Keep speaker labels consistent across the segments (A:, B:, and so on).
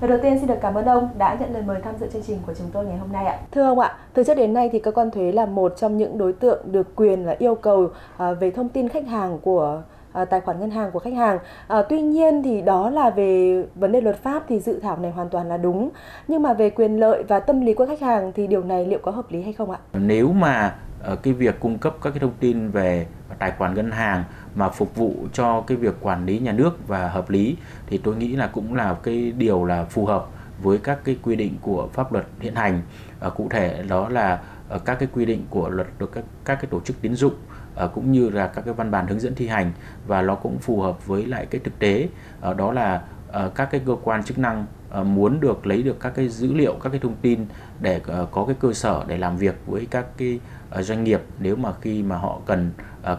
A: Lời đầu tiên xin được cảm ơn ông đã nhận lời mời tham dự chương trình của chúng tôi ngày hôm nay ạ. Thưa ông ạ, từ trước đến nay thì cơ quan thuế là một trong những đối tượng được quyền là yêu cầu à, về thông tin khách hàng của à, tài khoản ngân hàng của khách hàng. À, tuy nhiên thì đó là về vấn đề luật pháp thì dự thảo này hoàn toàn là đúng. Nhưng mà về quyền lợi và tâm lý của khách hàng thì điều này liệu có hợp lý hay không ạ?
B: Nếu mà Ờ, cái việc cung cấp các cái thông tin về tài khoản ngân hàng mà phục vụ cho cái việc quản lý nhà nước và hợp lý thì tôi nghĩ là cũng là cái điều là phù hợp với các cái quy định của pháp luật hiện hành. À, cụ thể đó là à, các cái quy định của luật được các các cái tổ chức tín dụng à, cũng như là các cái văn bản hướng dẫn thi hành và nó cũng phù hợp với lại cái thực tế. À, đó là à, các cái cơ quan chức năng Ờ, muốn được lấy được các cái dữ liệu các cái thông tin để ờ, có cái cơ sở để làm việc với các cái ờ, doanh nghiệp nếu mà khi mà họ cần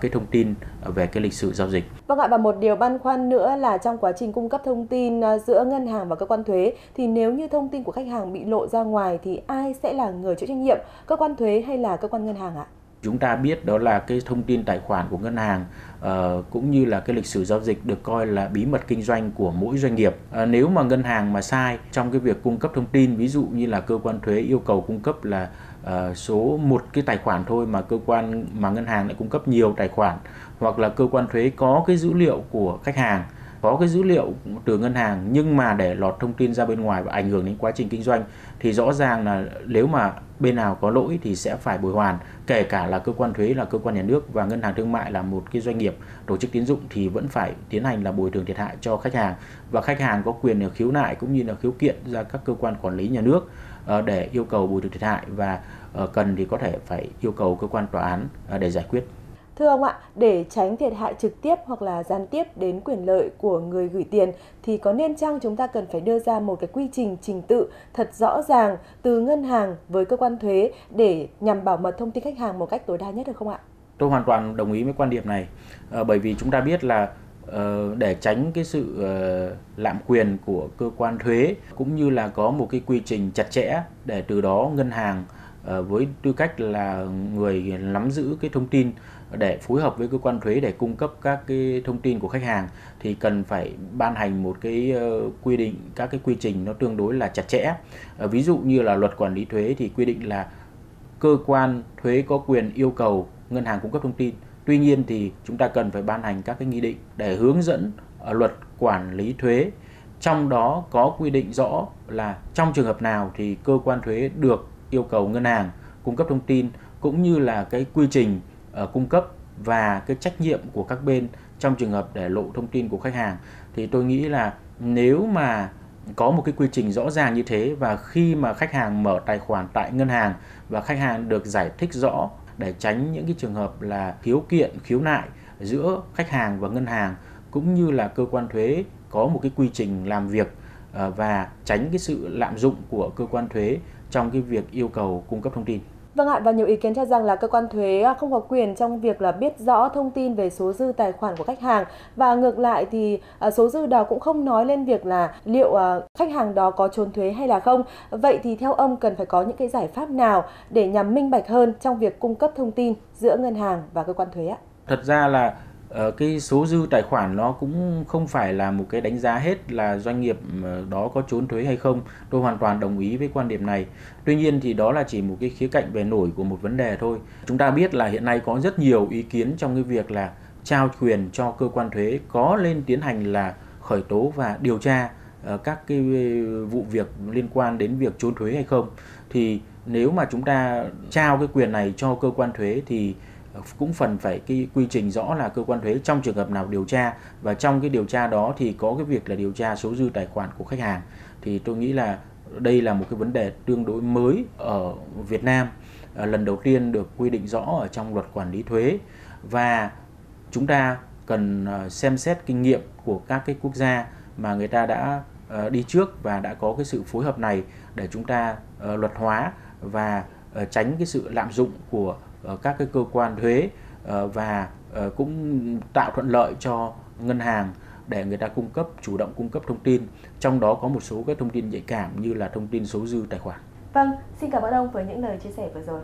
B: cái thông tin về cái lịch sử giao dịch.
A: Vâng ạ và một điều băn khoăn nữa là trong quá trình cung cấp thông tin giữa ngân hàng và cơ quan thuế thì nếu như thông tin của khách hàng bị lộ ra ngoài thì ai sẽ là người chịu trách nhiệm, cơ quan thuế hay là cơ quan ngân hàng ạ?
B: Chúng ta biết đó là cái thông tin tài khoản của ngân hàng uh, cũng như là cái lịch sử giao dịch được coi là bí mật kinh doanh của mỗi doanh nghiệp. Uh, nếu mà ngân hàng mà sai trong cái việc cung cấp thông tin ví dụ như là cơ quan thuế yêu cầu cung cấp là uh, số một cái tài khoản thôi mà cơ quan mà ngân hàng lại cung cấp nhiều tài khoản hoặc là cơ quan thuế có cái dữ liệu của khách hàng có cái dữ liệu từ ngân hàng nhưng mà để lọt thông tin ra bên ngoài và ảnh hưởng đến quá trình kinh doanh thì rõ ràng là nếu mà bên nào có lỗi thì sẽ phải bồi hoàn, kể cả là cơ quan thuế, là cơ quan nhà nước và ngân hàng thương mại là một cái doanh nghiệp, tổ chức tín dụng thì vẫn phải tiến hành là bồi thường thiệt hại cho khách hàng. Và khách hàng có quyền khiếu nại cũng như là khiếu kiện ra các cơ quan quản lý nhà nước ờ, để yêu cầu bồi thường thiệt hại và ờ, cần thì có thể phải yêu cầu cơ quan tòa án ờ, để giải quyết.
A: Thưa ông ạ, để tránh thiệt hại trực tiếp hoặc là gián tiếp đến quyền lợi của người gửi tiền thì có nên chăng chúng ta cần phải đưa ra một cái quy trình trình tự thật rõ ràng từ ngân hàng với cơ quan thuế để nhằm bảo mật thông tin khách hàng một cách tối đa nhất được không ạ?
B: Tôi hoàn toàn đồng ý với quan điểm này à, bởi vì chúng ta biết là ờ, để tránh cái sự ờ, lạm quyền của cơ quan thuế cũng như là có một cái quy trình chặt chẽ để từ đó ngân hàng Ờ, với tư cách là người nắm giữ cái thông tin để phối hợp với cơ quan thuế để cung cấp các cái thông tin của khách hàng, thì cần phải ban hành một cái ờ, quy định, các cái quy trình nó tương đối là chặt chẽ. Ờ, ví dụ như là luật quản lý thuế thì quy định là cơ quan thuế có quyền yêu cầu ngân hàng cung cấp thông tin. Tuy nhiên thì chúng ta cần phải ban hành các cái nghị định để hướng dẫn luật quản lý thuế. Trong đó có quy định rõ là trong trường hợp nào thì cơ quan thuế được yêu cầu ngân hàng cung cấp thông tin cũng như là cái quy trình uh, cung cấp và cái trách nhiệm của các bên trong trường hợp để lộ thông tin của khách hàng. Thì tôi nghĩ là nếu mà có một cái quy trình rõ ràng như thế và khi mà khách hàng mở tài khoản tại ngân hàng và khách hàng được giải thích rõ để tránh những cái trường hợp là khiếu kiện khiếu nại giữa khách hàng và ngân hàng cũng như là cơ quan thuế có một cái quy trình làm việc ờ, và tránh cái sự lạm dụng của cơ quan thuế trong cái việc yêu cầu cung cấp thông tin.
A: Vâng ạ, và nhiều ý kiến cho rằng là cơ quan thuế không có quyền trong việc là biết rõ thông tin về số dư tài khoản của khách hàng và ngược lại thì à, số dư đó cũng không nói lên việc là liệu à, khách hàng đó có trốn thuế hay là không. Vậy thì theo ông cần phải có những cái giải pháp nào để nhằm minh bạch hơn trong việc cung cấp thông tin giữa ngân hàng và cơ quan thuế ạ?
B: Thật ra là Ờ, cái số dư tài khoản nó cũng không phải là một cái đánh giá hết là doanh nghiệp ờ, đó có trốn thuế hay không. Tôi hoàn toàn đồng ý với quan điểm này. Tuy nhiên thì đó là chỉ một cái khía cạnh về nổi của một vấn đề thôi. Chúng ta biết là hiện nay có rất nhiều ý kiến trong cái việc là trao quyền cho cơ quan thuế có lên tiến hành là khởi tố và điều tra ờ, các cái vụ việc liên quan đến việc trốn thuế hay không. Thì nếu mà chúng ta trao cái quyền này cho cơ quan thuế thì cũng phần phải cái quy trình rõ là cơ quan thuế trong trường hợp nào điều tra. Và trong cái điều tra đó thì có cái việc là điều tra số dư tài khoản của khách hàng. Thì tôi nghĩ là đây là một cái vấn đề tương đối mới ở Việt Nam. Ờ, lần đầu tiên được quy định rõ ở trong luật quản lý thuế. Và chúng ta cần ờ, xem xét kinh nghiệm của các cái quốc gia mà người ta đã ờ, đi trước và đã có cái sự phối hợp này để chúng ta luật hóa và tránh cái sự lạm dụng của Ờ, các cái cơ quan thuế ờ, và ờ, cũng tạo thuận lợi cho ngân hàng để người ta cung cấp chủ động cung cấp thông tin trong đó có một số các thông tin nhạy cảm như là thông tin số dư tài khoản.
A: Vâng, xin cảm ơn ông với những lời chia sẻ vừa rồi.